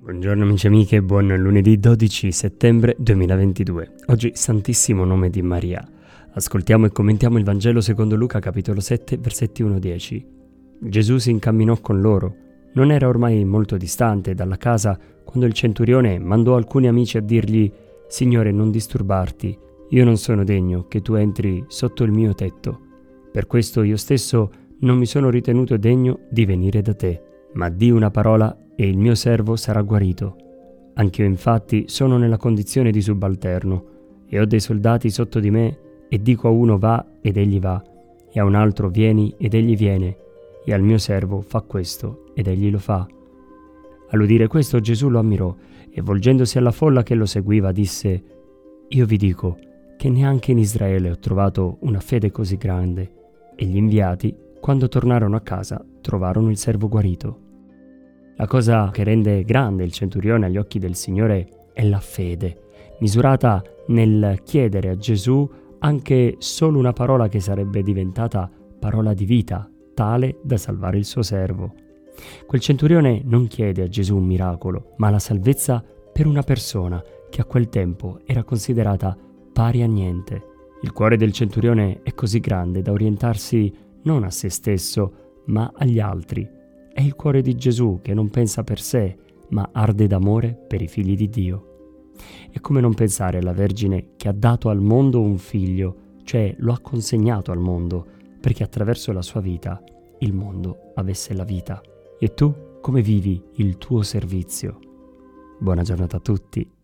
Buongiorno amici e amiche, buon lunedì 12 settembre 2022. Oggi Santissimo nome di Maria. Ascoltiamo e commentiamo il Vangelo secondo Luca capitolo 7 versetti 1-10. Gesù si incamminò con loro. Non era ormai molto distante dalla casa quando il centurione mandò alcuni amici a dirgli Signore non disturbarti, io non sono degno che tu entri sotto il mio tetto. Per questo io stesso non mi sono ritenuto degno di venire da te, ma di una parola e il mio servo sarà guarito. Anch'io infatti sono nella condizione di subalterno e ho dei soldati sotto di me e dico a uno va ed egli va, e a un altro vieni ed egli viene, e al mio servo fa questo ed egli lo fa. All'udire questo Gesù lo ammirò e volgendosi alla folla che lo seguiva disse, Io vi dico che neanche in Israele ho trovato una fede così grande. E gli inviati, quando tornarono a casa, trovarono il servo guarito. La cosa che rende grande il centurione agli occhi del Signore è la fede, misurata nel chiedere a Gesù anche solo una parola che sarebbe diventata parola di vita, tale da salvare il suo servo. Quel centurione non chiede a Gesù un miracolo, ma la salvezza per una persona che a quel tempo era considerata pari a niente. Il cuore del centurione è così grande da orientarsi non a se stesso, ma agli altri è il cuore di Gesù che non pensa per sé, ma arde d'amore per i figli di Dio. E come non pensare alla Vergine che ha dato al mondo un figlio, cioè lo ha consegnato al mondo, perché attraverso la sua vita il mondo avesse la vita. E tu come vivi il tuo servizio? Buona giornata a tutti